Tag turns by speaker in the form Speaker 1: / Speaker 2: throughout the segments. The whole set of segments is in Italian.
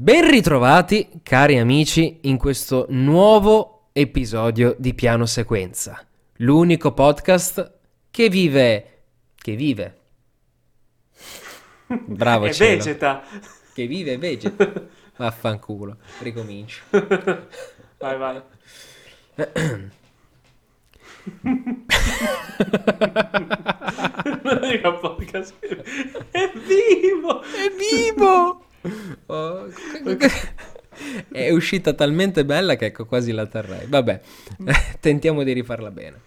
Speaker 1: Ben ritrovati, cari amici, in questo nuovo episodio di Piano Sequenza, l'unico podcast che vive... che vive. Bravo,
Speaker 2: e
Speaker 1: cielo.
Speaker 2: vegeta.
Speaker 1: Che vive e vegeta. Vaffanculo, ricomincio.
Speaker 2: Vai, vai. È vivo!
Speaker 1: È vivo! Oh, È uscita talmente bella che ecco quasi la terrei. Vabbè, tentiamo di rifarla bene.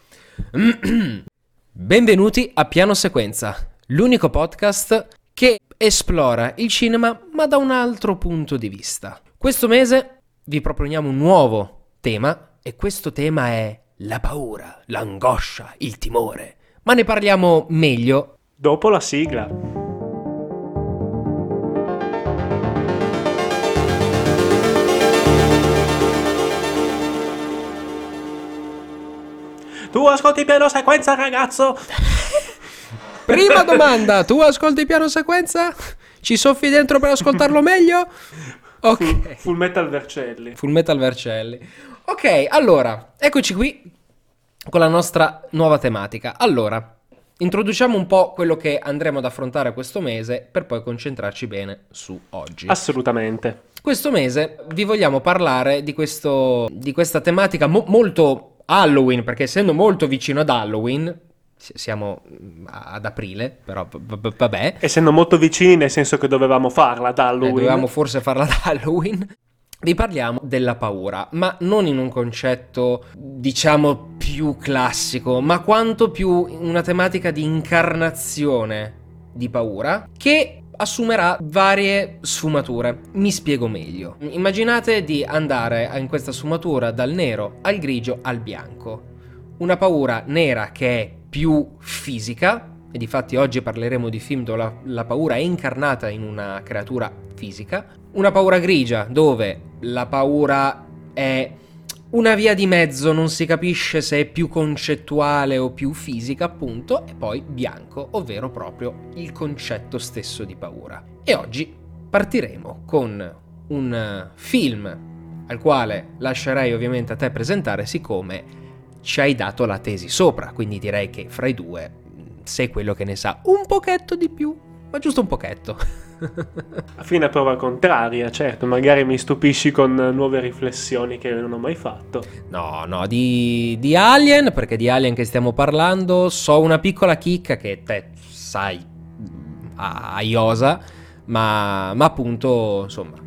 Speaker 1: Benvenuti a Piano Sequenza, l'unico podcast che esplora il cinema ma da un altro punto di vista. Questo mese vi proponiamo un nuovo tema e questo tema è la paura, l'angoscia, il timore. Ma ne parliamo meglio
Speaker 2: Dopo la sigla. Tu ascolti piano sequenza, ragazzo?
Speaker 1: Prima domanda, tu ascolti piano sequenza? Ci soffi dentro per ascoltarlo meglio? Ok.
Speaker 2: Full Metal Vercelli.
Speaker 1: Full Metal Vercelli. Ok, allora, eccoci qui con la nostra nuova tematica. Allora, introduciamo un po' quello che andremo ad affrontare questo mese per poi concentrarci bene su oggi.
Speaker 2: Assolutamente.
Speaker 1: Questo mese vi vogliamo parlare di, questo, di questa tematica mo- molto Halloween, perché essendo molto vicino ad Halloween, si- siamo mm, ad aprile, però vabbè,
Speaker 2: Essendo molto vicini, nel senso che dovevamo farla da
Speaker 1: eh,
Speaker 2: Halloween.
Speaker 1: dovevamo forse farla da Halloween. Vi parliamo della paura, ma non in un concetto, diciamo, più classico, ma quanto più una tematica di incarnazione di paura che assumerà varie sfumature. Mi spiego meglio. Immaginate di andare in questa sfumatura dal nero al grigio al bianco. Una paura nera che è più fisica, e difatti oggi parleremo di film dove la, la paura è incarnata in una creatura fisica, una paura grigia dove la paura è una via di mezzo, non si capisce se è più concettuale o più fisica, appunto, e poi bianco, ovvero proprio il concetto stesso di paura. E oggi partiremo con un eh, film al quale lascerei ovviamente a te presentare, siccome ci hai dato la tesi sopra, quindi direi che fra i due mh, sei quello che ne sa un pochetto di più, ma giusto un pochetto.
Speaker 2: A fine prova contraria, certo, magari mi stupisci con nuove riflessioni che non ho mai fatto.
Speaker 1: No, no, di, di Alien, perché di Alien che stiamo parlando, so una piccola chicca che te sai mm, a, a Iosa, ma, ma appunto, insomma,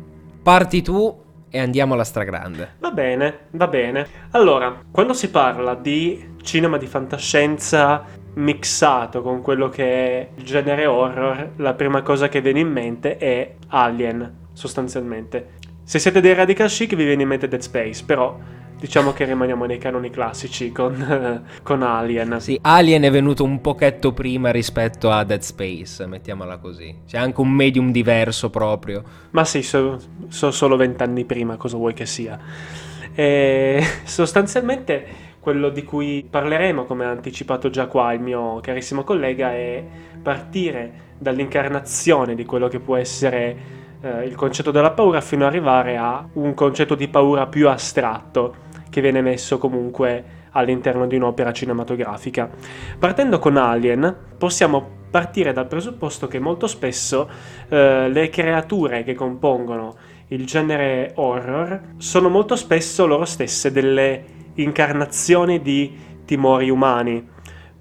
Speaker 1: parti tu e andiamo alla stragrande.
Speaker 2: Va bene, va bene. Allora, quando si parla di cinema di fantascienza mixato con quello che è il genere horror, la prima cosa che viene in mente è Alien, sostanzialmente. Se siete dei radical chic vi viene in mente Dead Space, però diciamo che rimaniamo nei canoni classici con, con Alien.
Speaker 1: Sì, Alien è venuto un pochetto prima rispetto a Dead Space, mettiamola così. C'è anche un medium diverso proprio.
Speaker 2: Ma sì, sono solo vent'anni prima, cosa vuoi che sia. E sostanzialmente quello di cui parleremo, come ha anticipato già qua il mio carissimo collega, è partire dall'incarnazione di quello che può essere eh, il concetto della paura fino ad arrivare a un concetto di paura più astratto che viene messo comunque all'interno di un'opera cinematografica. Partendo con Alien, possiamo partire dal presupposto che molto spesso eh, le creature che compongono il genere horror sono molto spesso loro stesse delle incarnazioni di timori umani.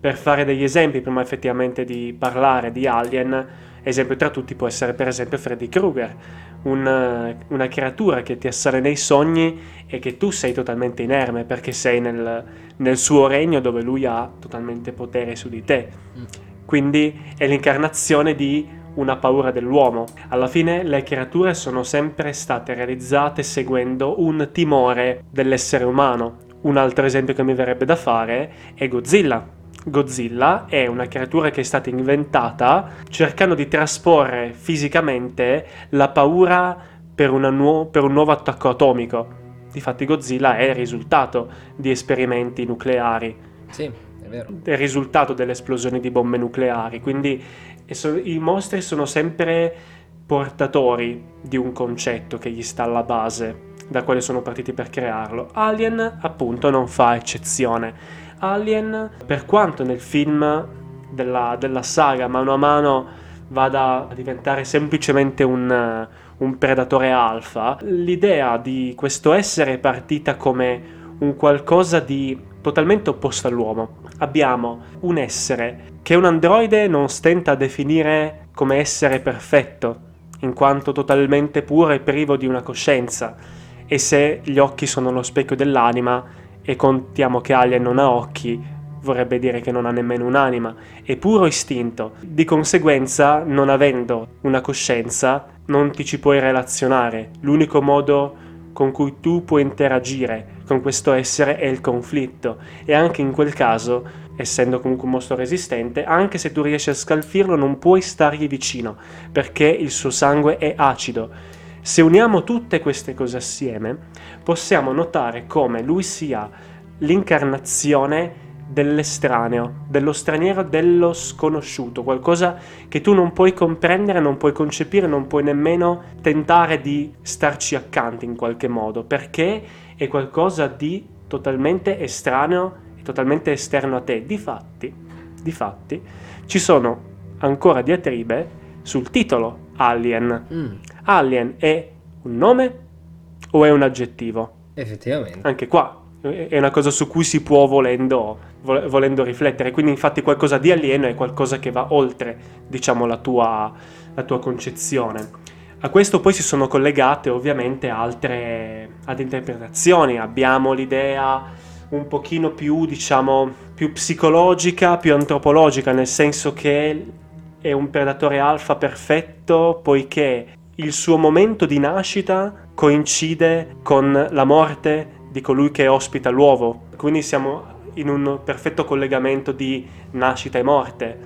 Speaker 2: Per fare degli esempi, prima effettivamente di parlare di Alien, esempio tra tutti può essere per esempio Freddy Krueger, un- una creatura che ti assale nei sogni e che tu sei totalmente inerme perché sei nel, nel suo regno dove lui ha totalmente potere su di te. Quindi è l'incarnazione di una paura dell'uomo. Alla fine le creature sono sempre state realizzate seguendo un timore dell'essere umano. Un altro esempio che mi verrebbe da fare è Godzilla. Godzilla è una creatura che è stata inventata cercando di trasporre fisicamente la paura per, nuo- per un nuovo attacco atomico. Difatti Godzilla è il risultato di esperimenti nucleari
Speaker 1: Sì, è vero.
Speaker 2: è il risultato delle esplosioni di bombe nucleari. Quindi so- i mostri sono sempre portatori di un concetto che gli sta alla base, da quale sono partiti per crearlo. Alien appunto non fa eccezione. Alien, per quanto nel film della, della saga mano a mano vada a diventare semplicemente un, un predatore alfa, l'idea di questo essere è partita come un qualcosa di totalmente opposto all'uomo. Abbiamo un essere che un androide non stenta a definire come essere perfetto, in quanto totalmente puro e privo di una coscienza, e se gli occhi sono lo specchio dell'anima e contiamo che Alien non ha occhi, vorrebbe dire che non ha nemmeno un'anima, è puro istinto. Di conseguenza, non avendo una coscienza, non ti ci puoi relazionare. L'unico modo con cui tu puoi interagire con questo essere è il conflitto e anche in quel caso, essendo comunque un mostro resistente, anche se tu riesci a scalfirlo non puoi stargli vicino perché il suo sangue è acido. Se uniamo tutte queste cose assieme, possiamo notare come lui sia l'incarnazione dell'estraneo, dello straniero, dello sconosciuto, qualcosa che tu non puoi comprendere, non puoi concepire, non puoi nemmeno tentare di starci accanto in qualche modo, perché è qualcosa di totalmente estraneo e totalmente esterno a te. Difatti, difatti ci sono ancora diatribe sul titolo Alien. Mm. Alien è un nome o è un aggettivo?
Speaker 1: Effettivamente.
Speaker 2: Anche qua è una cosa su cui si può volendo, volendo riflettere, quindi infatti qualcosa di alieno è qualcosa che va oltre, diciamo, la tua, la tua concezione. A questo poi si sono collegate ovviamente altre, altre interpretazioni, abbiamo l'idea un pochino più, diciamo, più psicologica, più antropologica, nel senso che è un predatore alfa perfetto poiché il suo momento di nascita coincide con la morte di colui che ospita l'uovo. Quindi siamo in un perfetto collegamento di nascita e morte.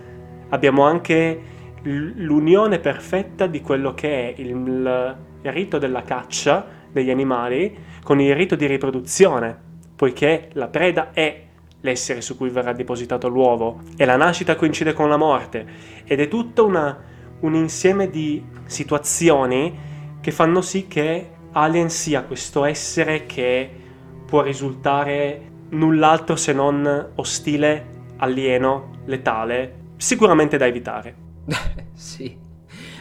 Speaker 2: Abbiamo anche l'unione perfetta di quello che è il, rito della caccia degli animali con il rito di riproduzione, poiché la preda è l'essere su cui verrà depositato l'uovo e la nascita coincide con la morte ed è tutto una, un insieme di situazioni che fanno sì che Alien sia questo essere che può risultare null'altro se non ostile, alieno, letale, sicuramente da evitare.
Speaker 1: sì.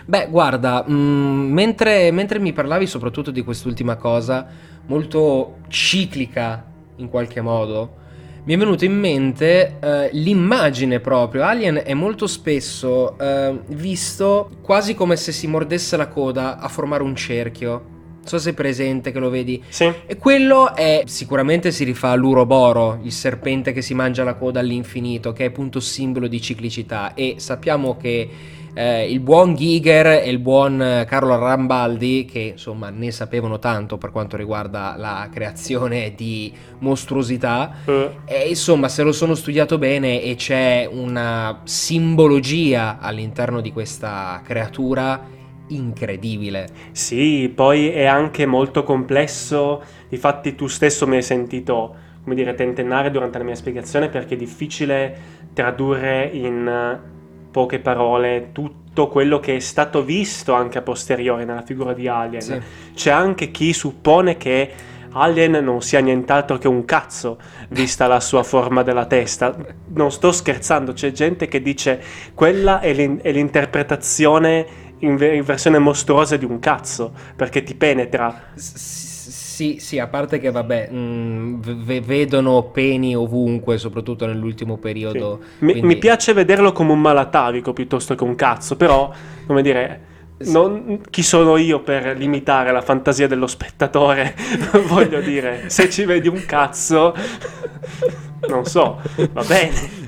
Speaker 1: Beh, guarda, mh, mm, mentre, mentre mi parlavi soprattutto di quest'ultima cosa, molto ciclica in qualche modo, mi è venuto in mente uh, l'immagine proprio. Alien è molto spesso uh, visto quasi come se si mordesse la coda a formare un cerchio so se è presente che lo vedi.
Speaker 2: Sì.
Speaker 1: E quello è sicuramente si rifà all'Uroboro, il serpente che si mangia la coda all'infinito, che è appunto simbolo di ciclicità. E sappiamo che eh, il buon Giger e il buon Carlo Rambaldi, che insomma ne sapevano tanto per quanto riguarda la creazione di mostruosità, uh. e insomma se lo sono studiato bene e c'è una simbologia all'interno di questa creatura incredibile.
Speaker 2: Sì, poi è anche molto complesso, infatti tu stesso mi hai sentito, come dire, tentennare durante la mia spiegazione perché è difficile tradurre in poche parole tutto quello che è stato visto anche a posteriore nella figura di Alien. Sì. C'è anche chi suppone che Alien non sia nient'altro che un cazzo, vista la sua forma della testa. Non sto scherzando, c'è gente che dice quella è, l'in- è l'interpretazione in, in versione mostruosa di un cazzo, perché ti penetra.
Speaker 1: Sì, sì, a parte che vabbè, mh, mm, v- vedono peni ovunque, soprattutto nell'ultimo periodo.
Speaker 2: Sì. Mi, quindi... mi, piace vederlo come un malatavico piuttosto che un cazzo, però, come dire, non, chi sono io per limitare la fantasia dello spettatore? Voglio dire, se ci vedi un cazzo, non so, va bene.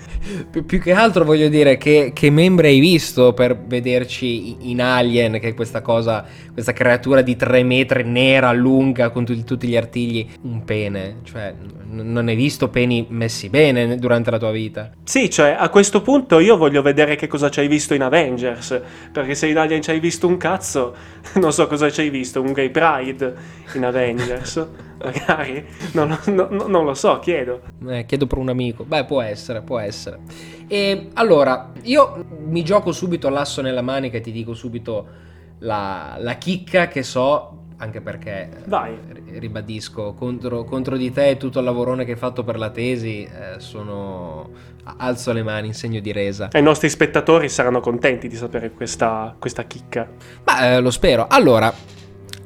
Speaker 1: Pi- più che altro voglio dire che, che membri hai visto per vederci in Alien, che è questa cosa, questa creatura di tre metri nera, lunga, con tutti, tutti gli artigli, un pene. Cioè, n- non hai visto peni messi bene durante la tua vita?
Speaker 2: Sì, cioè, a questo punto io voglio vedere che cosa ci hai visto in Avengers, perché se in Alien ci hai visto un cazzo, non so cosa ci hai visto, un gay pride in Avengers. Magari, non, non, non, lo so, chiedo.
Speaker 1: Eh, chiedo per un amico. Beh, può essere, può essere. E allora, io mi gioco subito l'asso nella manica e ti dico subito la, la chicca che so anche perché
Speaker 2: Vai.
Speaker 1: ribadisco contro, contro, di te e tutto il lavorone che hai fatto per la tesi eh, sono alzo le mani in segno di resa
Speaker 2: e i nostri spettatori saranno contenti di sapere questa, questa chicca
Speaker 1: ma eh, lo spero allora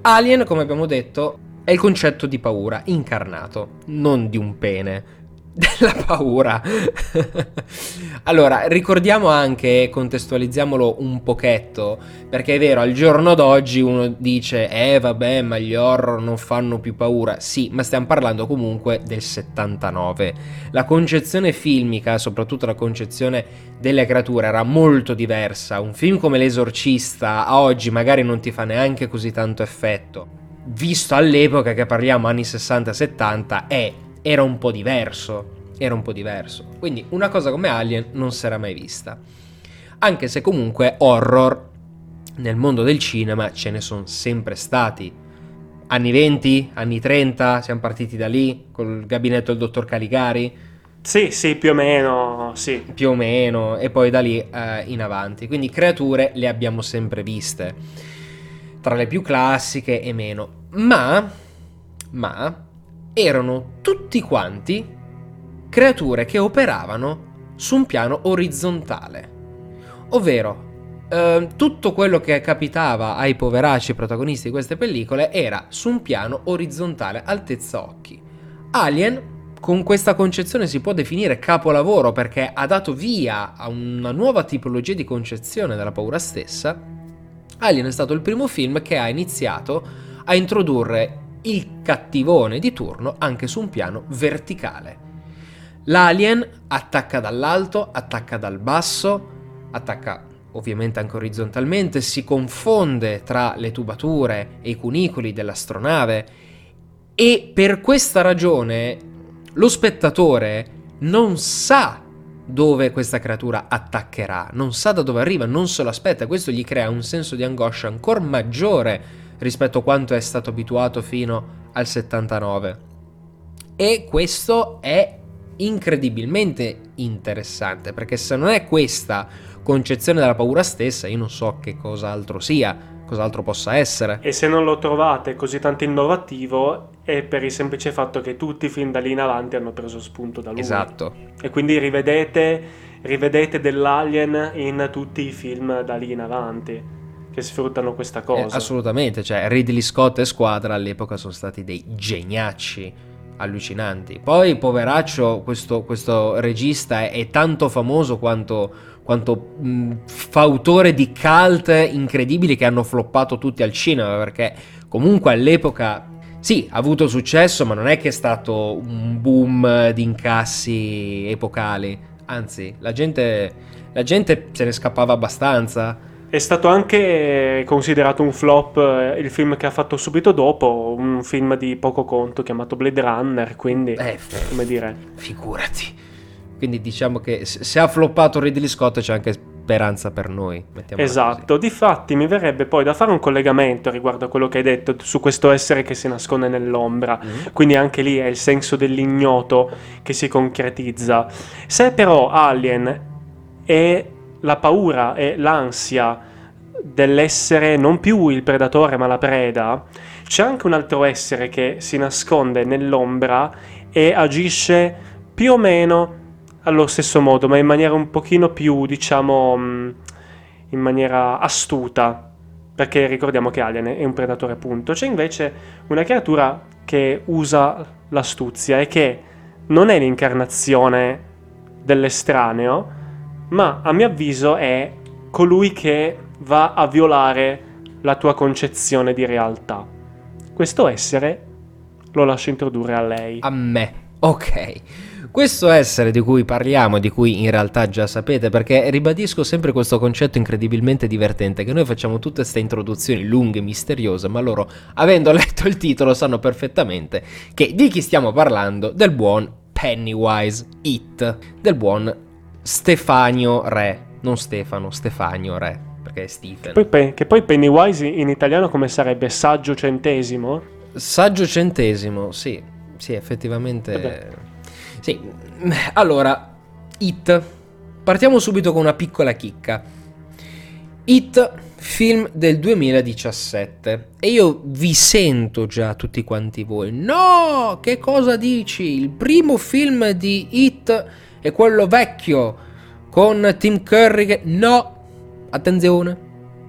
Speaker 1: Alien come abbiamo detto è il concetto di paura incarnato non di un pene della paura. allora, ricordiamo anche, contestualizziamolo un pochetto, perché è vero, al giorno d'oggi uno dice, eh vabbè, ma gli horror non fanno più paura. Sì, ma stiamo parlando comunque del 79. La concezione filmica, soprattutto la concezione delle creature, era molto diversa. Un film come L'esorcista a oggi magari non ti fa neanche così tanto effetto. Visto all'epoca che parliamo anni 60-70 è era un po' diverso. Era un po' diverso. Quindi una cosa come Alien non si era mai vista. Anche se comunque horror nel mondo del cinema ce ne sono sempre stati. Anni 20, anni 30, siamo partiti da lì, col gabinetto del dottor Caligari.
Speaker 2: Sì, sì, più o meno, sì.
Speaker 1: Più o meno, e poi da lì eh, in avanti. Quindi creature le abbiamo sempre viste. Tra le più classiche e meno. Ma, ma, erano tutti quanti creature che operavano su un piano orizzontale. Ovvero, eh, tutto quello che capitava ai poveracci protagonisti di queste pellicole era su un piano orizzontale, altezza occhi. Alien, con questa concezione si può definire capolavoro perché ha dato via a una nuova tipologia di concezione della paura stessa. Alien è stato il primo film che ha iniziato a introdurre il cattivone di turno anche su un piano verticale. L'alien attacca dall'alto, attacca dal basso, attacca ovviamente anche orizzontalmente, si confonde tra le tubature e i cunicoli dell'astronave e per questa ragione lo spettatore non sa dove questa creatura attaccherà, non sa da dove arriva, non se lo aspetta, questo gli crea un senso di angoscia ancora maggiore rispetto a quanto è stato abituato fino al 79. E questo è incredibilmente interessante, perché se non è questa concezione della paura stessa, io non so che cos'altro sia, cos'altro possa essere.
Speaker 2: E se non lo trovate così tanto innovativo è per il semplice fatto che tutti i film da lì in avanti hanno preso spunto da lui.
Speaker 1: Esatto.
Speaker 2: E quindi rivedete, rivedete dell'Alien in tutti i film da lì in avanti che sfruttano questa eh, cosa. Eh,
Speaker 1: assolutamente, cioè Ridley Scott e squadra all'epoca sono stati dei geniacci allucinanti. Poi, poveraccio, questo, questo regista è, è, tanto famoso quanto, quanto mh, fautore di cult incredibili che hanno floppato tutti al cinema, perché comunque all'epoca sì, ha avuto successo, ma non è che è stato un boom di incassi epocali. Anzi, la gente, la gente se ne scappava abbastanza.
Speaker 2: È stato anche considerato un flop eh, il film che ha fatto subito dopo, un film di poco conto chiamato Blade Runner, quindi eh, come dire...
Speaker 1: Figurati. Quindi diciamo che se ha floppato Ridley Scott c'è anche speranza per noi.
Speaker 2: Esatto, così. difatti mi verrebbe poi da fare un collegamento riguardo a quello che hai detto su questo essere che si nasconde nell'ombra, mm-hmm. quindi anche lì è il senso dell'ignoto che si concretizza. Se però Alien è la paura e l'ansia dell'essere non più il predatore ma la preda, c'è anche un altro essere che si nasconde nell'ombra e agisce più o meno allo stesso modo, ma in maniera un pochino più, diciamo, mm, in maniera astuta, perché ricordiamo che Alien è un predatore appunto. C'è invece una creatura che usa l'astuzia e che non è l'incarnazione dell'estraneo, ma a mio avviso è colui che va a violare la tua concezione di realtà. Questo essere lo lascio introdurre a lei.
Speaker 1: A me. Ok. Questo essere di cui parliamo, di cui in realtà già sapete, perché ribadisco sempre questo concetto incredibilmente divertente, che noi facciamo tutte queste introduzioni lunghe, misteriose, ma loro, avendo letto il titolo, sanno perfettamente che di chi stiamo parlando, del buon Pennywise It, del buon Stefanio Re, non Stefano, Stefanio Re, perché è Stephen.
Speaker 2: Che poi, che poi Pennywise in italiano come sarebbe? Saggio centesimo?
Speaker 1: Saggio centesimo, sì, sì, effettivamente. Vabbè. Sì, allora, It. Partiamo subito con una piccola chicca. It, film del 2017. E io vi sento già tutti quanti voi. No, che cosa dici? Il primo film di It è quello vecchio con Tim Curry che... No, attenzione,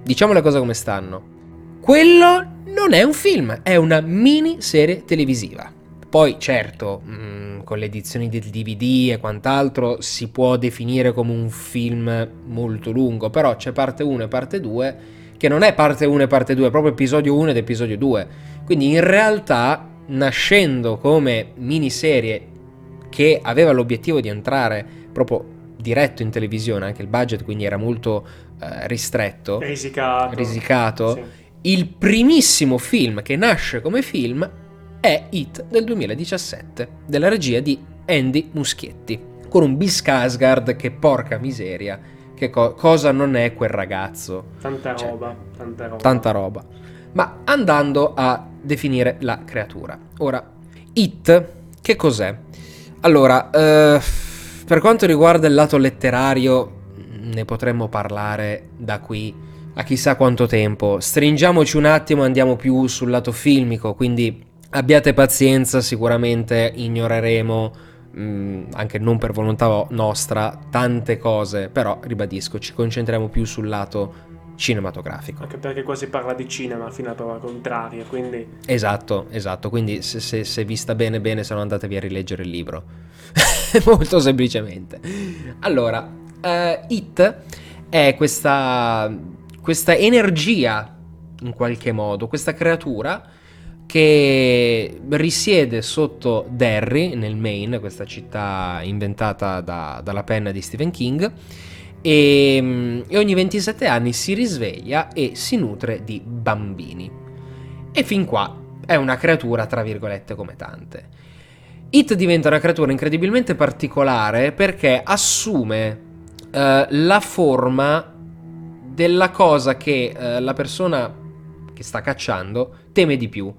Speaker 1: diciamo le cose come stanno. Quello non è un film, è una miniserie televisiva. Poi certo, mm, con le edizioni del DVD e quant'altro si può definire come un film molto lungo, però c'è parte 1 e parte 2 che non è parte 1 e parte 2, è proprio episodio 1 ed episodio 2. Quindi in realtà nascendo come miniserie che aveva l'obiettivo di entrare proprio diretto in televisione, anche il budget quindi era molto eh, ristretto,
Speaker 2: risicato,
Speaker 1: risicato sì. il primissimo film che nasce come film è It del 2017, della regia di Andy Muschietti, con un Bill Skarsgård che porca miseria, che co- cosa non è quel ragazzo.
Speaker 2: Tanta cioè, roba, tanta roba.
Speaker 1: Tanta roba. Ma andando a definire la creatura. Ora, It, che cos'è? Allora, eh, per quanto riguarda il lato letterario, ne potremmo parlare da qui a chissà quanto tempo. Stringiamoci un attimo e andiamo più sul lato filmico, quindi Abbiate pazienza, sicuramente ignoreremo, mh, mm, anche non per volontà nostra, tante cose, però ribadisco, ci concentriamo più sul lato cinematografico.
Speaker 2: Anche perché qua si parla di cinema fino a prova contraria, quindi...
Speaker 1: Esatto, esatto, quindi se, se, se vi sta bene bene, se no andatevi a rileggere il libro. Molto semplicemente. Allora, uh, It è questa, questa energia, in qualche modo, questa creatura che risiede sotto Derry, nel Maine, questa città inventata da, dalla penna di Stephen King, e, mm, e, ogni 27 anni si risveglia e si nutre di bambini. E fin qua è una creatura, tra virgolette, come tante. It diventa una creatura incredibilmente particolare perché assume uh, la forma della cosa che uh, la persona che sta cacciando teme di più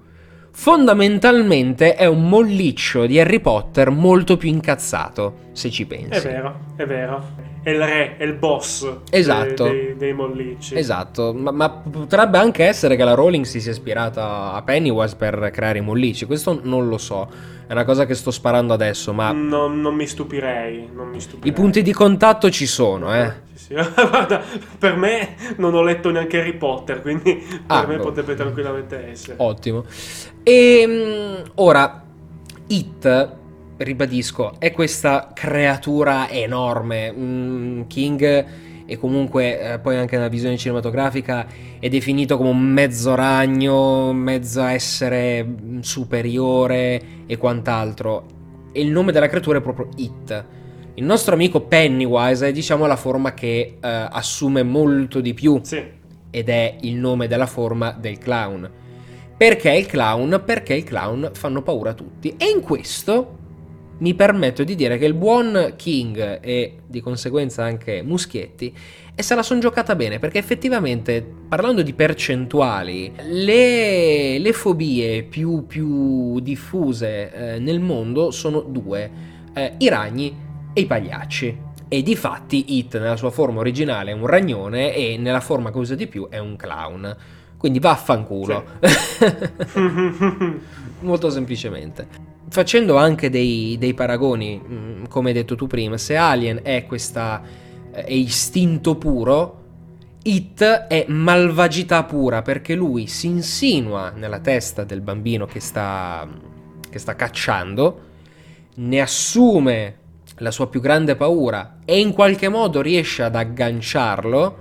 Speaker 1: Fondamentalmente è un molliccio di Harry Potter molto più incazzato, se ci pensi.
Speaker 2: È vero, è vero. È il re, è il boss
Speaker 1: esatto.
Speaker 2: dei, dei, dei mollicci.
Speaker 1: Esatto, ma, ma, potrebbe anche essere che la Rowling si sia ispirata a Pennywise per creare i mollicci, questo non lo so, è una cosa che sto sparando adesso, ma...
Speaker 2: No, non mi stupirei, non mi stupirei.
Speaker 1: I punti di contatto ci sono, eh
Speaker 2: sì. Guarda, per me non ho letto neanche Harry Potter, quindi per ah, me no. potrebbe tranquillamente essere.
Speaker 1: Ottimo. E ehm, ora, It, ribadisco, è questa creatura enorme. Mm, King e comunque eh, poi anche nella visione cinematografica è definito come un mezzo ragno, mezzo essere superiore e quant'altro. E il nome della creatura è proprio It il nostro amico Pennywise è diciamo la forma che eh, assume molto di più.
Speaker 2: Sì.
Speaker 1: Ed è il nome della forma del clown. Perché il clown? Perché il clown fanno paura a tutti. E in questo mi permetto di dire che il buon King e di conseguenza anche Muschietti e se la sono giocata bene perché effettivamente parlando di percentuali le, le fobie più, più diffuse eh, nel mondo sono due eh, i ragni e i pagliacci. E di fatti It nella sua forma originale è un ragnone e nella forma che usa di più è un clown. Quindi vaffanculo. Sì. Molto semplicemente. Facendo anche dei, dei, paragoni, mm, come hai detto tu prima, se Alien è questa è istinto puro, It è malvagità pura perché lui si insinua nella testa del bambino che sta, che sta cacciando, ne assume la sua più grande paura e in qualche modo riesce ad agganciarlo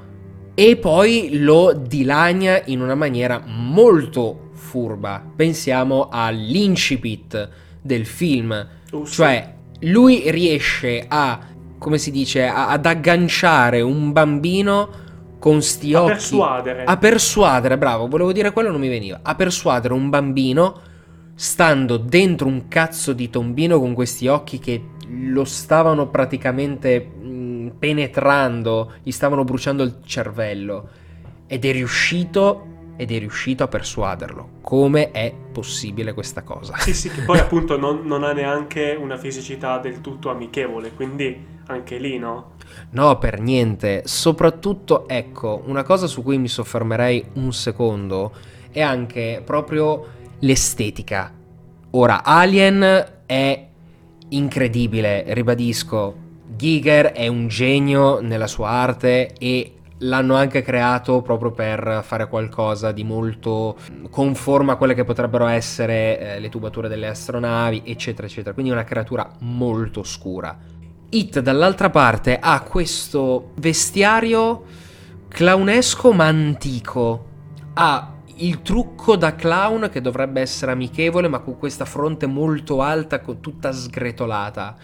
Speaker 1: e poi lo dilania in una maniera molto furba. Pensiamo all'incipit del film, uh, cioè lui riesce a, come si dice, a, ad agganciare un bambino con sti occhi. A
Speaker 2: persuadere.
Speaker 1: A persuadere, bravo, volevo dire quello non mi veniva. A persuadere un bambino stando dentro un cazzo di tombino con questi occhi che lo stavano praticamente mh, penetrando, gli stavano bruciando il cervello ed è riuscito ed è riuscito a persuaderlo. Come è possibile questa cosa?
Speaker 2: Sì, sì, che poi appunto non, non, ha neanche una fisicità del tutto amichevole, quindi anche lì, no?
Speaker 1: No, per niente. Soprattutto, ecco, una cosa su cui mi soffermerei un secondo è anche proprio l'estetica. Ora, Alien è incredibile, ribadisco. Giger è un genio nella sua arte e l'hanno anche creato proprio per fare qualcosa di molto conforme a quelle che potrebbero essere eh, le tubature delle astronavi, eccetera, eccetera. Quindi una creatura molto scura. It dall'altra parte ha questo vestiario clownesco ma antico. Ha il trucco da clown che dovrebbe essere amichevole ma con questa fronte molto alta, tutta sgretolata.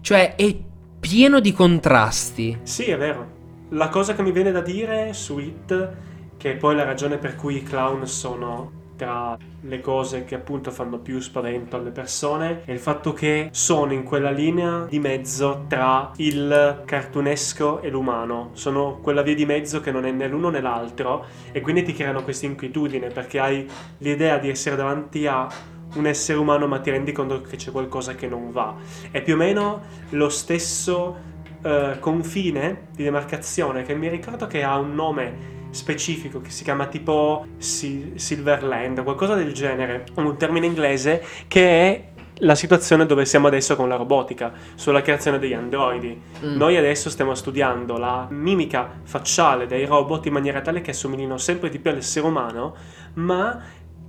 Speaker 1: Cioè è pieno di contrasti.
Speaker 2: Sì, è vero. La cosa che mi viene da dire su It, che è poi la ragione per cui i clown sono tra le cose che appunto fanno più spavento alle persone è il fatto che sono in quella linea di mezzo tra il cartunesco e l'umano. Sono quella via di mezzo che non è né l'uno né l'altro e quindi ti creano questa inquietudine perché hai l'idea di essere davanti a un essere umano ma ti rendi conto che c'è qualcosa che non va. È più o meno lo stesso uh, confine di demarcazione che mi ricordo che ha un nome specifico che si chiama tipo Silverland, qualcosa del genere, un termine inglese che è la situazione dove siamo adesso con la robotica, sulla creazione degli androidi. Mm. Noi adesso stiamo studiando la mimica facciale dei robot in maniera tale che assomiglino sempre di più all'essere umano, ma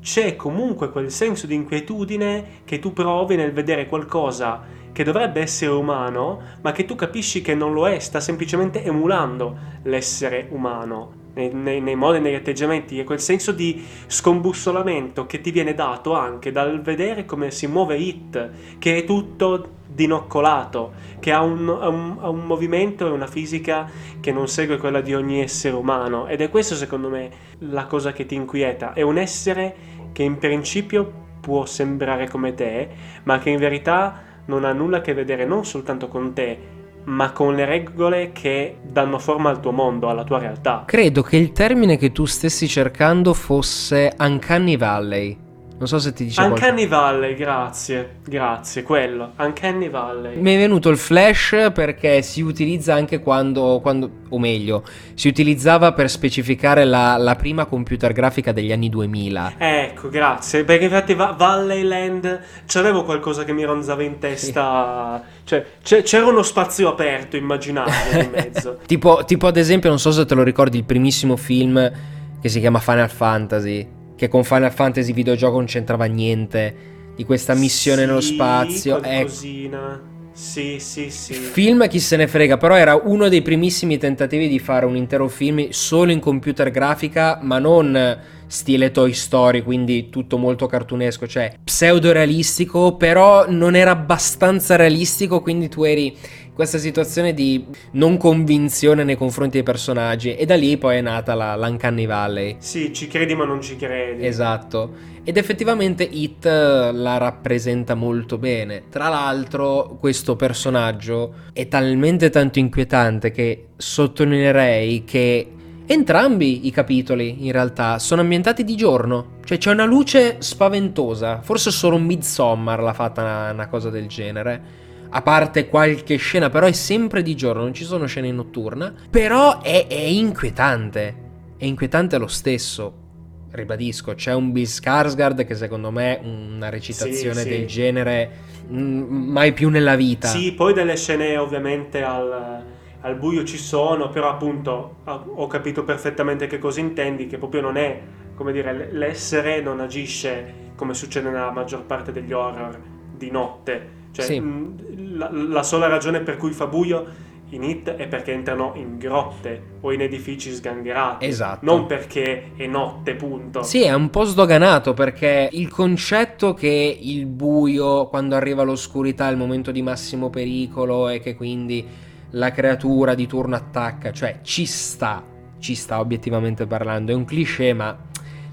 Speaker 2: c'è comunque quel senso di inquietudine che tu provi nel vedere qualcosa che dovrebbe essere umano, ma che tu capisci che non lo è, sta semplicemente emulando l'essere umano. Nei, nei, nei modi e negli atteggiamenti, è quel senso di scombussolamento che ti viene dato anche dal vedere come si muove It, che è tutto dinoccolato, che ha un, un, un, movimento e una fisica che non segue quella di ogni essere umano. Ed è questo, secondo me, la cosa che ti inquieta. È un essere che in principio può sembrare come te, ma che in verità non ha nulla a che vedere non soltanto con te, ma con le regole che danno forma al tuo mondo, alla tua realtà.
Speaker 1: Credo che il termine che tu stessi cercando fosse Uncanny Valley. Non so se ti dice
Speaker 2: Uncanny qualcosa. Valley, grazie, grazie, quello, Uncanny Valley.
Speaker 1: Mi è venuto il flash perché si utilizza anche quando, quando o meglio, si utilizzava per specificare la, la, prima computer grafica degli anni 2000.
Speaker 2: Ecco, grazie, perché infatti Va- Valley Land, c'avevo qualcosa che mi ronzava in testa, sì. cioè c'era uno spazio aperto immaginario in mezzo.
Speaker 1: tipo, tipo ad esempio, non so se te lo ricordi, il primissimo film che si chiama Final Fantasy che con Final Fantasy videogioco non c'entrava niente di questa missione
Speaker 2: sì,
Speaker 1: nello spazio.
Speaker 2: Qualcosina. Eh, sì, sì, sì.
Speaker 1: Film chi se ne frega, però era uno dei primissimi tentativi di fare un intero film solo in computer grafica, ma non stile Toy Story, quindi tutto molto cartunesco, cioè pseudo realistico, però non era abbastanza realistico, quindi tu eri questa situazione di non convinzione nei confronti dei personaggi e da lì poi è nata la, l'Uncanny Valley.
Speaker 2: Sì, ci credi ma non ci credi.
Speaker 1: Esatto. Ed effettivamente It la rappresenta molto bene. Tra l'altro questo personaggio è talmente tanto inquietante che sottolineerei che Entrambi i capitoli, in realtà, sono ambientati di giorno. Cioè c'è una luce spaventosa. Forse solo Midsommar l'ha fatta una, una cosa del genere a parte qualche scena, però è sempre di giorno, non ci sono scene notturne, però è, è inquietante, è inquietante lo stesso. Ribadisco, c'è un Bill Skarsgård che secondo me una recitazione sì, sì. del genere mm, mai più nella vita.
Speaker 2: Sì, poi delle scene ovviamente al, al buio ci sono, però appunto ho capito perfettamente che cosa intendi, che proprio non è, come dire, l'essere non agisce come succede nella maggior parte degli horror di notte cioè, sì. mh, la, la, sola ragione per cui fa buio in It è perché entrano in grotte o in edifici sgangherati.
Speaker 1: Esatto.
Speaker 2: Non perché è notte, punto.
Speaker 1: Sì, è un po' sdoganato perché il concetto che il buio, quando arriva l'oscurità, è il momento di massimo pericolo e che quindi la creatura di turno attacca, cioè ci sta, ci sta obiettivamente parlando. È un cliché, ma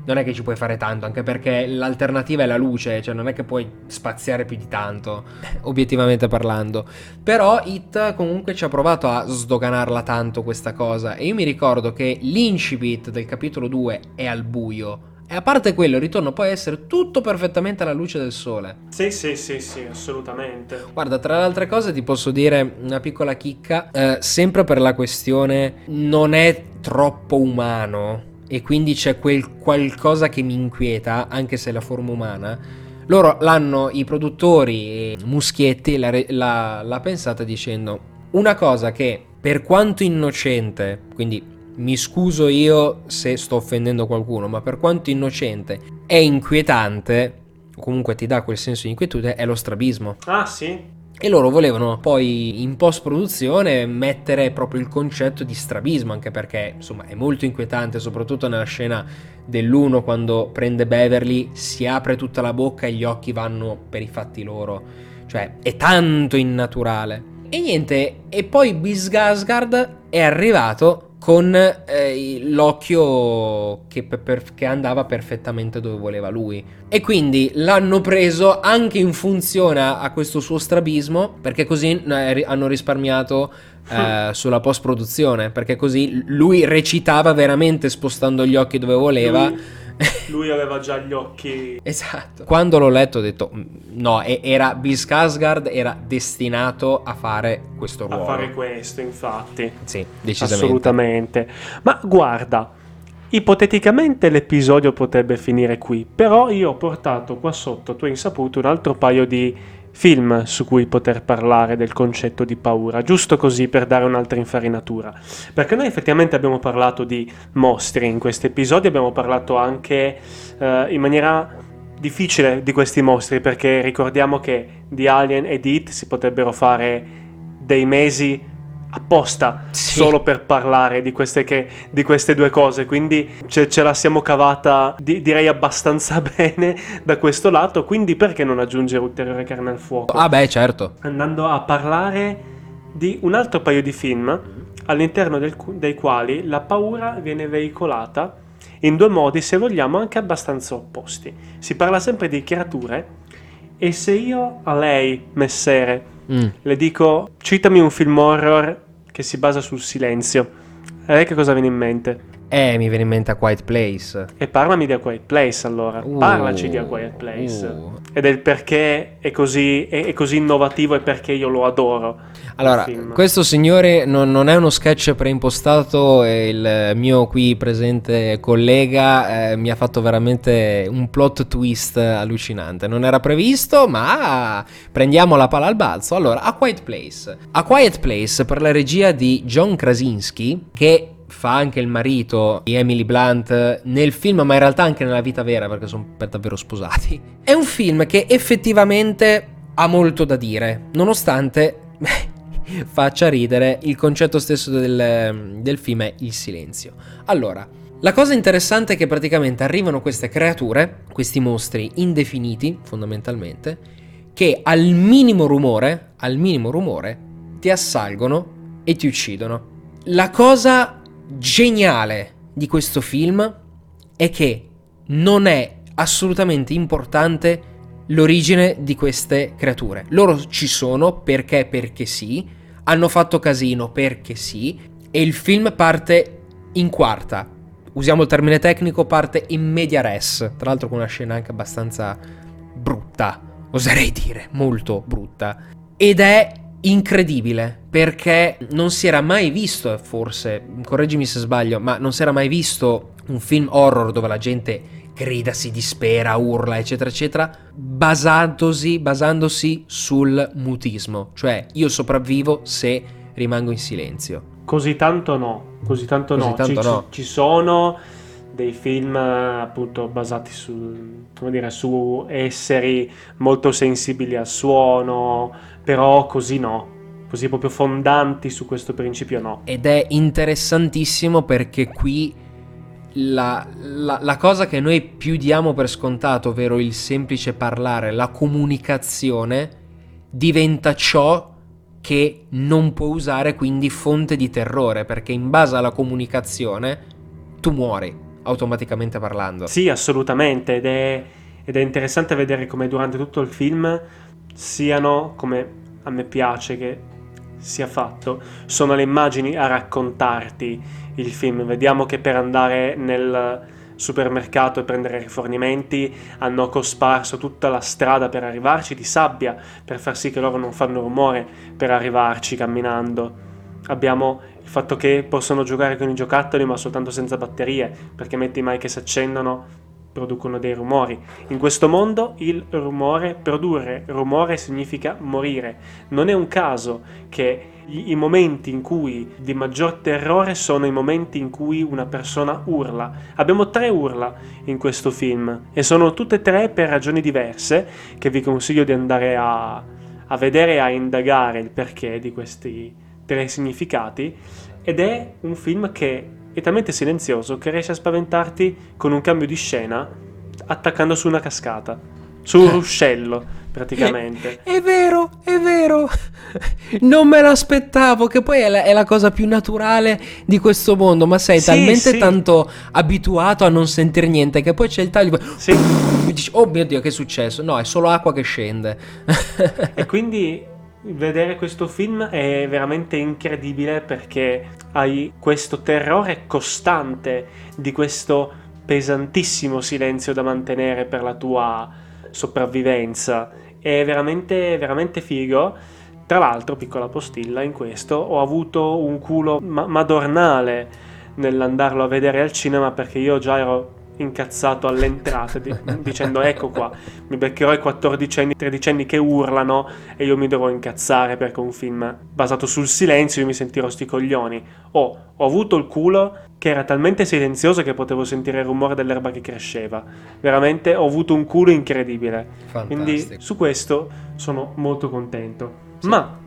Speaker 1: non è che ci puoi fare tanto, anche perché l'alternativa è la luce, cioè non è che puoi spaziare più di tanto, obiettivamente parlando. Però It comunque ci ha provato a sdoganarla tanto questa cosa e io mi ricordo che l'incipit del capitolo 2 è al buio, E a parte quello, il ritorno può essere tutto perfettamente alla luce del sole.
Speaker 2: Sì, sì, sì, sì, assolutamente.
Speaker 1: Guarda, tra le altre cose ti posso dire una piccola chicca, eh, sempre per la questione non è troppo umano e quindi c'è quel qualcosa che mi inquieta, anche se è la forma umana. Loro l'hanno, i produttori Muschietti l'ha, l'ha, l'ha pensata dicendo una cosa che per quanto innocente, quindi mi scuso io se sto offendendo qualcuno, ma per quanto innocente è inquietante, comunque ti dà quel senso di inquietudine, è lo strabismo.
Speaker 2: Ah sì?
Speaker 1: E loro volevano poi in post produzione mettere proprio il concetto di strabismo, anche perché insomma è molto inquietante, soprattutto nella scena dell'uno quando prende Beverly, si apre tutta la bocca e gli occhi vanno per i fatti loro. Cioè è tanto innaturale. E niente, e poi Bisgasgard è arrivato con eh, l'occhio che, per, che, andava perfettamente dove voleva lui. E quindi l'hanno preso anche in funzione a questo suo strabismo, perché così eh, hanno risparmiato eh, sulla post produzione, perché così lui recitava veramente spostando gli occhi dove voleva.
Speaker 2: Lui lui aveva già gli occhi.
Speaker 1: esatto. Quando l'ho letto ho detto mm, no, era Bill Skarsgård era destinato a fare questo ruolo.
Speaker 2: A fare questo, infatti.
Speaker 1: Sì, decisamente.
Speaker 2: Assolutamente. Ma guarda, Ipoteticamente l'episodio potrebbe finire qui, però io ho portato qua sotto, tu hai insaputo, un altro paio di film su cui poter parlare del concetto di paura, giusto così per dare un'altra infarinatura. Perché noi effettivamente abbiamo parlato di mostri in questo episodio, abbiamo parlato anche eh, in maniera difficile di questi mostri, perché ricordiamo che di Alien e di It si potrebbero fare dei mesi apposta sì. solo per parlare di queste, che, di queste due cose, quindi ce, ce la siamo cavata di, direi abbastanza bene da questo lato, quindi perché non aggiungere ulteriore carne al fuoco?
Speaker 1: Ah beh certo.
Speaker 2: Andando a parlare di un altro paio di film all'interno del, dei quali la paura viene veicolata in due modi, se vogliamo, anche abbastanza opposti. Si parla sempre di creature e se io a lei, messere, Mm. Le dico, citami un film horror che si basa sul silenzio. A lei che cosa viene in mente?
Speaker 1: Eh, mi viene in mente A Quiet Place.
Speaker 2: E parlami di A Quiet Place allora. Uh, Parlaci di A Quiet Place. Uh. Ed è il perché è così, è, è così innovativo e perché io lo adoro.
Speaker 1: Allora, questo signore non, non, è uno sketch preimpostato e il mio qui presente collega eh, mi ha fatto veramente un plot twist allucinante. Non era previsto, ma prendiamo la palla al balzo. Allora, A Quiet Place. A Quiet Place per la regia di John Krasinski, che fa anche il marito di Emily Blunt nel film, ma in realtà anche nella vita vera, perché sono per davvero sposati. È un film che effettivamente ha molto da dire, nonostante faccia ridere il concetto stesso del, del film è il silenzio. Allora, la cosa interessante è che praticamente arrivano queste creature, questi mostri indefiniti fondamentalmente, che al minimo rumore, al minimo rumore, ti assalgono e ti uccidono. La cosa geniale di questo film è che non è assolutamente importante l'origine di queste creature. Loro ci sono perché perché sì, hanno fatto casino perché sì e il film parte in quarta. Usiamo il termine tecnico, parte in media res, tra l'altro con una scena anche abbastanza brutta, oserei dire, molto brutta. Ed è incredibile perché non si era mai visto, forse, correggimi se sbaglio, ma non si era mai visto un film horror dove la gente grida, si dispera, urla, eccetera, eccetera, basandosi, basandosi sul mutismo, cioè io sopravvivo se rimango in silenzio.
Speaker 2: Così tanto no, così tanto, così no.
Speaker 1: Tanto
Speaker 2: ci,
Speaker 1: no.
Speaker 2: ci sono dei film appunto basati su, dire, su esseri molto sensibili al suono, però così no, così proprio fondanti su questo principio no.
Speaker 1: Ed è interessantissimo perché qui la, la, la, cosa che noi più diamo per scontato, ovvero il semplice parlare, la comunicazione, diventa ciò che non può usare quindi fonte di terrore, perché in base alla comunicazione tu muori automaticamente parlando.
Speaker 2: Sì, assolutamente, ed è, ed è interessante vedere come durante tutto il film siano, come a me piace che sia fatto, sono le immagini a raccontarti il film. Vediamo che per andare nel supermercato e prendere rifornimenti, hanno cosparso tutta la strada per arrivarci di sabbia per far sì che loro non fanno rumore per arrivarci camminando. Abbiamo il fatto che possono giocare con i giocattoli ma soltanto senza batterie, perché metti mai che si accendono producono dei rumori. In questo mondo il rumore, produrre rumore significa morire. Non è un caso che i, momenti in cui di maggior terrore sono i momenti in cui una persona urla. Abbiamo tre urla in questo film e sono tutte e tre per ragioni diverse che vi consiglio di andare a, a vedere e a indagare il perché di questi tre significati ed è un film che è talmente silenzioso che riesce a spaventarti con un cambio di scena attaccando su una cascata, su un ruscello praticamente.
Speaker 1: È, è, vero, è vero. Non me l'aspettavo, che poi è la, è la, cosa più naturale di questo mondo, ma sei sì, talmente sì. tanto abituato a non sentire niente che poi c'è il taglio. Sì. Dici, oh mio Dio, che è successo? No, è solo acqua che scende.
Speaker 2: e quindi vedere questo film è veramente incredibile perché hai questo terrore costante di questo pesantissimo silenzio da mantenere per la tua sopravvivenza. È veramente, veramente figo. Tra l'altro, piccola postilla in questo, ho avuto un culo ma- madornale nell'andarlo a vedere al cinema perché io già ero incazzato all'entrata di, dicendo ecco qua, mi beccherò i 14 anni, 13 anni che urlano e io mi devo incazzare perché un film basato sul silenzio io mi sentirò sti coglioni. Oh, ho avuto il culo che era talmente silenzioso che potevo sentire il rumore dell'erba che cresceva. Veramente ho avuto un culo incredibile. Fantastico. Quindi su questo sono molto contento. Sì. Ma,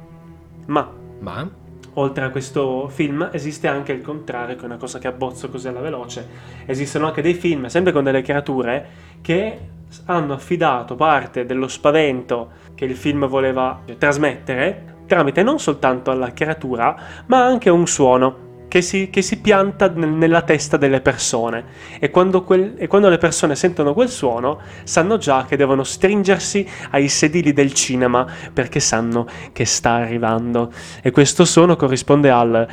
Speaker 2: ma,
Speaker 1: ma
Speaker 2: oltre a questo film esiste anche il contrario, che è una cosa che abbozzo così alla veloce. Esistono anche dei film, sempre con delle creature, che hanno affidato parte dello spavento che il film voleva trasmettere tramite non soltanto alla creatura, ma anche un suono che si, che si pianta nel, nella testa delle persone e quando, quel, e quando le persone sentono quel suono sanno già che devono stringersi ai sedili del cinema perché sanno che sta arrivando e questo suono corrisponde al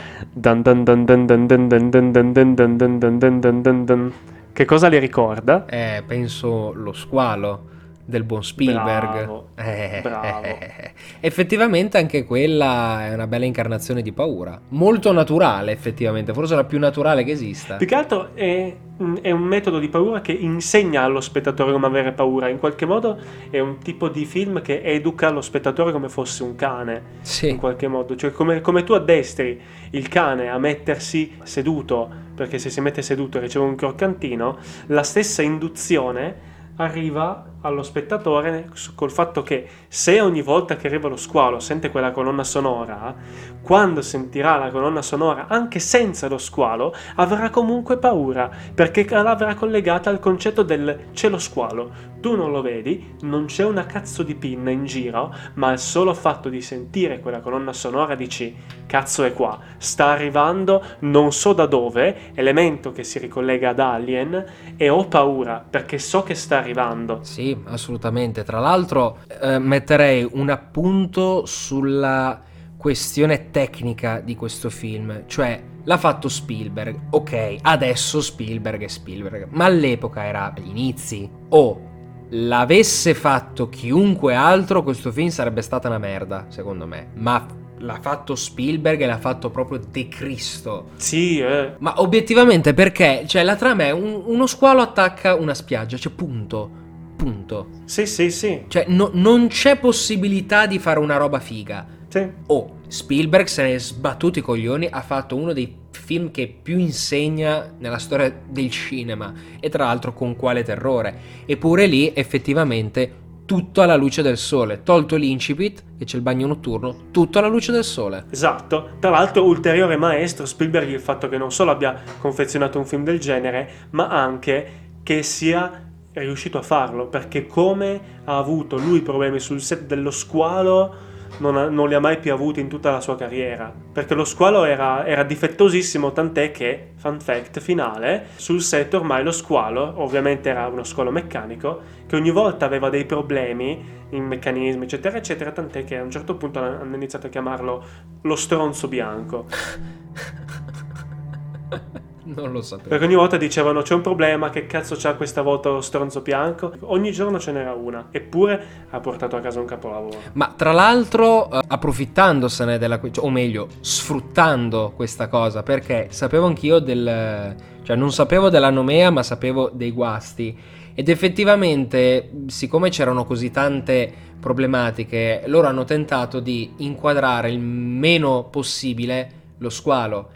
Speaker 2: che cosa le ricorda?
Speaker 1: Eh, penso lo squalo del buon Spielberg.
Speaker 2: Bravo, eh, bravo.
Speaker 1: effettivamente anche quella è una bella incarnazione di paura. Molto naturale, effettivamente, forse la più naturale che esista.
Speaker 2: Più che altro è, è, un metodo di paura che insegna allo spettatore come avere paura. In qualche modo è un tipo di film che educa lo spettatore come fosse un cane.
Speaker 1: Sì.
Speaker 2: In qualche modo. Cioè come, come tu addestri il cane a mettersi seduto, perché se si mette seduto riceve un croccantino, la stessa induzione arriva allo spettatore col fatto che se ogni volta che arriva lo squalo sente quella colonna sonora, quando sentirà la colonna sonora anche senza lo squalo, avrà comunque paura, perché l'avrà collegata al concetto del c'è lo squalo. Tu non lo vedi, non c'è una cazzo di pinna in giro, ma il solo fatto di sentire quella colonna sonora dici cazzo è qua, sta arrivando non so da dove, elemento che si ricollega ad Alien, e ho paura perché so che sta arrivando.
Speaker 1: Sì, assolutamente. Tra l'altro eh, metterei un appunto sulla questione tecnica di questo film, cioè l'ha fatto Spielberg, ok, adesso Spielberg è Spielberg, ma all'epoca era agli inizi. O l'avesse fatto chiunque altro, questo film sarebbe stata una merda, secondo me. Ma l'ha fatto Spielberg e l'ha fatto proprio De Cristo.
Speaker 2: Sì, eh.
Speaker 1: Ma obiettivamente perché? Cioè, la trama è un, uno squalo attacca una spiaggia, cioè punto punto.
Speaker 2: Sì, sì, sì.
Speaker 1: Cioè, no, non c'è possibilità di fare una roba figa.
Speaker 2: Sì.
Speaker 1: Oh, Spielberg se ne è sbattuto i coglioni, ha fatto uno dei film che più insegna nella storia del cinema. E tra l'altro con quale terrore. Eppure lì, effettivamente, tutto alla luce del sole. Tolto l'incipit, che c'è il bagno notturno, tutto alla luce del sole.
Speaker 2: Esatto. Tra l'altro, ulteriore maestro Spielberg il fatto che non solo abbia confezionato un film del genere, ma anche che sia è riuscito a farlo perché come ha avuto lui problemi sul set dello squalo non, ha, non li ha mai più avuti in tutta la sua carriera. Perché lo squalo era, era, difettosissimo tant'è che fun fact finale sul set ormai lo squalo ovviamente era uno squalo meccanico che ogni volta aveva dei problemi in meccanismi eccetera eccetera tant'è che a un certo punto hanno iniziato a chiamarlo lo stronzo bianco
Speaker 1: Non lo sapevo.
Speaker 2: Perché ogni volta dicevano c'è un problema, che cazzo c'ha questa volta lo stronzo bianco? Ogni giorno ce n'era una, eppure ha portato a casa un capolavoro.
Speaker 1: Ma tra l'altro, eh, approfittandosene della... o meglio, sfruttando questa cosa, perché sapevo anch'io del... cioè non sapevo della nomea, ma sapevo dei guasti. Ed effettivamente, siccome c'erano così tante problematiche, loro hanno tentato di inquadrare il meno possibile lo squalo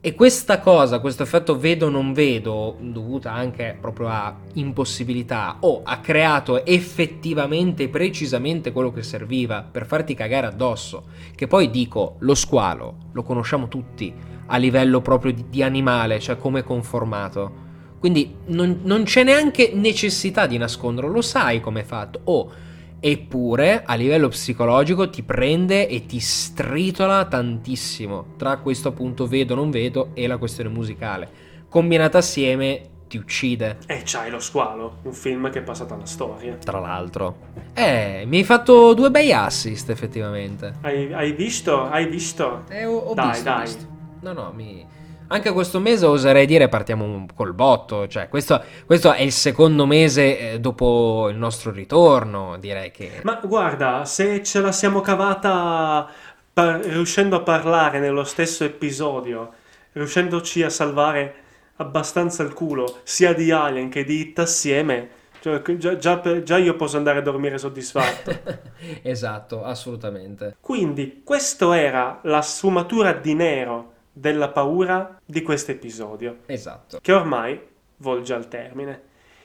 Speaker 1: e questa cosa, questo effetto vedo non vedo, dovuta anche proprio a impossibilità, o ha creato effettivamente precisamente quello che serviva per farti cagare addosso. Che poi dico, lo squalo lo conosciamo tutti a livello proprio di, di animale, cioè come conformato. Quindi non, non, c'è neanche necessità di nasconderlo, lo sai come è fatto. Oh, Eppure a livello psicologico ti prende e ti stritola tantissimo tra questo appunto vedo non vedo e la questione musicale. Combinata assieme ti uccide.
Speaker 2: E c'hai lo squalo, un film che è passato alla storia.
Speaker 1: Tra l'altro. Eh, mi hai fatto due bei assist effettivamente.
Speaker 2: Hai, hai visto? Hai visto?
Speaker 1: Eh, ho, ho
Speaker 2: dai,
Speaker 1: visto,
Speaker 2: dai.
Speaker 1: visto. No, no, mi anche questo mese oserei dire partiamo col botto, cioè questo, questo è il secondo mese eh, dopo il nostro ritorno, direi che...
Speaker 2: Ma guarda, se ce la siamo cavata par- riuscendo a parlare nello stesso episodio, riuscendoci a salvare abbastanza il culo sia di Alien che di It assieme, cioè, già, già, già, io posso andare a dormire soddisfatto.
Speaker 1: esatto, assolutamente.
Speaker 2: Quindi, questa era la sfumatura di nero della paura di questo episodio.
Speaker 1: Esatto.
Speaker 2: Che ormai volge al termine.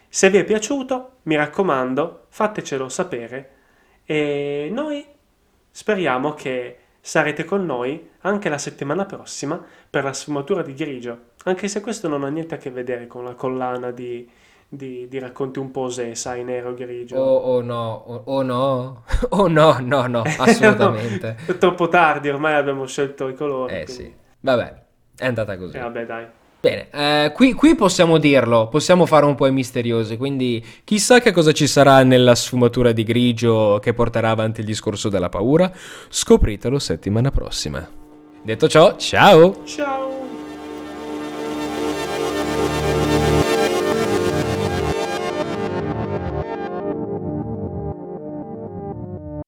Speaker 2: Se vi è piaciuto, mi raccomando, fatecelo sapere e noi speriamo che sarete con noi anche la settimana prossima per la sfumatura di grigio, anche se questo non ha niente a che vedere con la collana di, di, di racconti un po' se, sai, nero grigio.
Speaker 1: Oh, oh no, oh, oh no, oh no, no, no, assolutamente.
Speaker 2: no, è troppo tardi, ormai abbiamo scelto i colori.
Speaker 1: Eh quindi. sì. Vabbè, è andata così.
Speaker 2: Eh, vabbè, dai.
Speaker 1: Bene, eh, qui, qui, possiamo dirlo, possiamo fare un po' i misteriosi, quindi chissà che cosa ci sarà nella sfumatura di grigio che porterà avanti il discorso della paura, scopritelo settimana prossima. Detto ciò, ciao!
Speaker 2: Ciao!